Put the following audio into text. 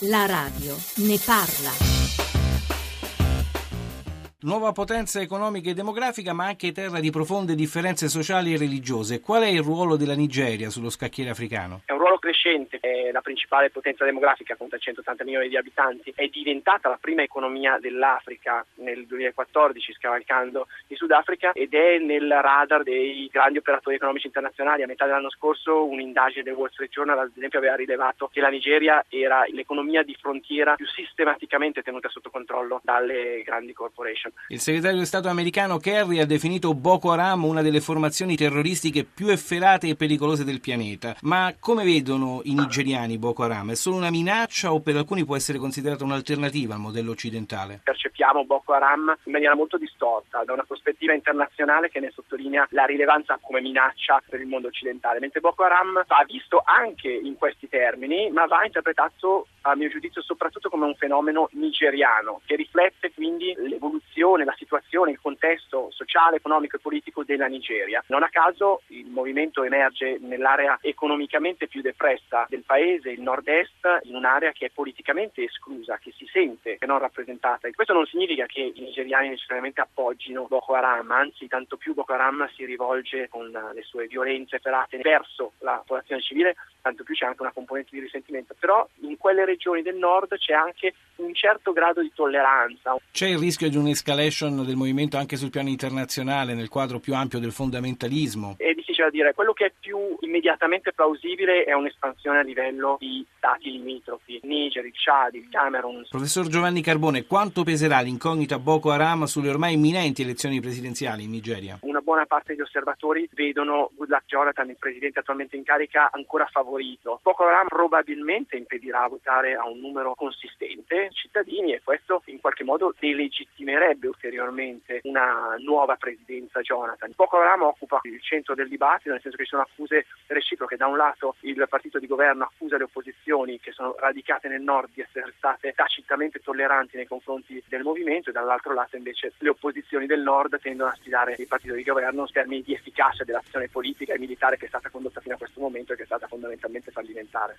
La radio ne parla. Nuova potenza economica e demografica, ma anche terra di profonde differenze sociali e religiose. Qual è il ruolo della Nigeria sullo scacchiere africano? È un ruolo crescente, è la principale potenza demografica con 380 milioni di abitanti, è diventata la prima economia dell'Africa nel 2014 scavalcando il Sudafrica ed è nel radar dei grandi operatori economici internazionali. A metà dell'anno scorso un'indagine del Wall Street Journal ad esempio aveva rilevato che la Nigeria era l'economia di frontiera più sistematicamente tenuta sotto controllo dalle grandi corporation. Il segretario di Stato americano Kerry ha definito Boko Haram una delle formazioni terroristiche più efferate e pericolose del pianeta. Ma come vedono i nigeriani Boko Haram? È solo una minaccia o per alcuni può essere considerata un'alternativa al modello occidentale? Percepiamo Boko Haram in maniera molto distorta, da una prospettiva internazionale che ne sottolinea la rilevanza come minaccia per il mondo occidentale, mentre Boko Haram va visto anche in questi termini, ma va interpretato a mio giudizio soprattutto come un fenomeno nigeriano, che riflette quindi l'evoluzione, la situazione, il contesto sociale, economico e politico della Nigeria. Non a caso il movimento emerge nell'area economicamente più depressa del paese, il nord-est, in un'area che è politicamente esclusa, che si sente che non rappresentata. Questo non significa che i nigeriani necessariamente appoggino Boko Haram, anzi tanto più Boko Haram si rivolge con le sue violenze ferate verso la popolazione civile, tanto più c'è anche una componente di risentimento. Però in quelle regioni del nord c'è anche un certo grado di tolleranza. C'è il rischio di un'escalation del movimento anche sul piano internazionale, nel quadro più ampio del fondamentalismo? È difficile da dire, quello che è più immediatamente plausibile è un'espansione a livello di stati limitrofi, Niger, il Chad, il Camerun. Professor Giovanni Carbone, quanto peserà l'incognita Boko Haram sulle ormai imminenti elezioni presidenziali in Nigeria? Una buona parte degli osservatori vedono Goodluck Jonathan, il presidente attualmente in carica, ancora favorito. Boko Haram probabilmente impedirà votare a un numero consistente cittadini e questo in qualche modo delegittimerebbe ulteriormente una nuova presidenza Jonathan. Boko Haram occupa il centro del dibattito, nel senso che ci sono accuse reciproche. Da un lato il partito di governo accusa le opposizioni che sono radicate nel nord di essere state tacitamente tolleranti nei confronti del movimento e dall'altro lato invece le opposizioni del nord tendono a sfidare il partito di governo in termini di efficacia dell'azione politica e militare che è stata condotta fino a questo momento e che è stata fondamentalmente fallimentare.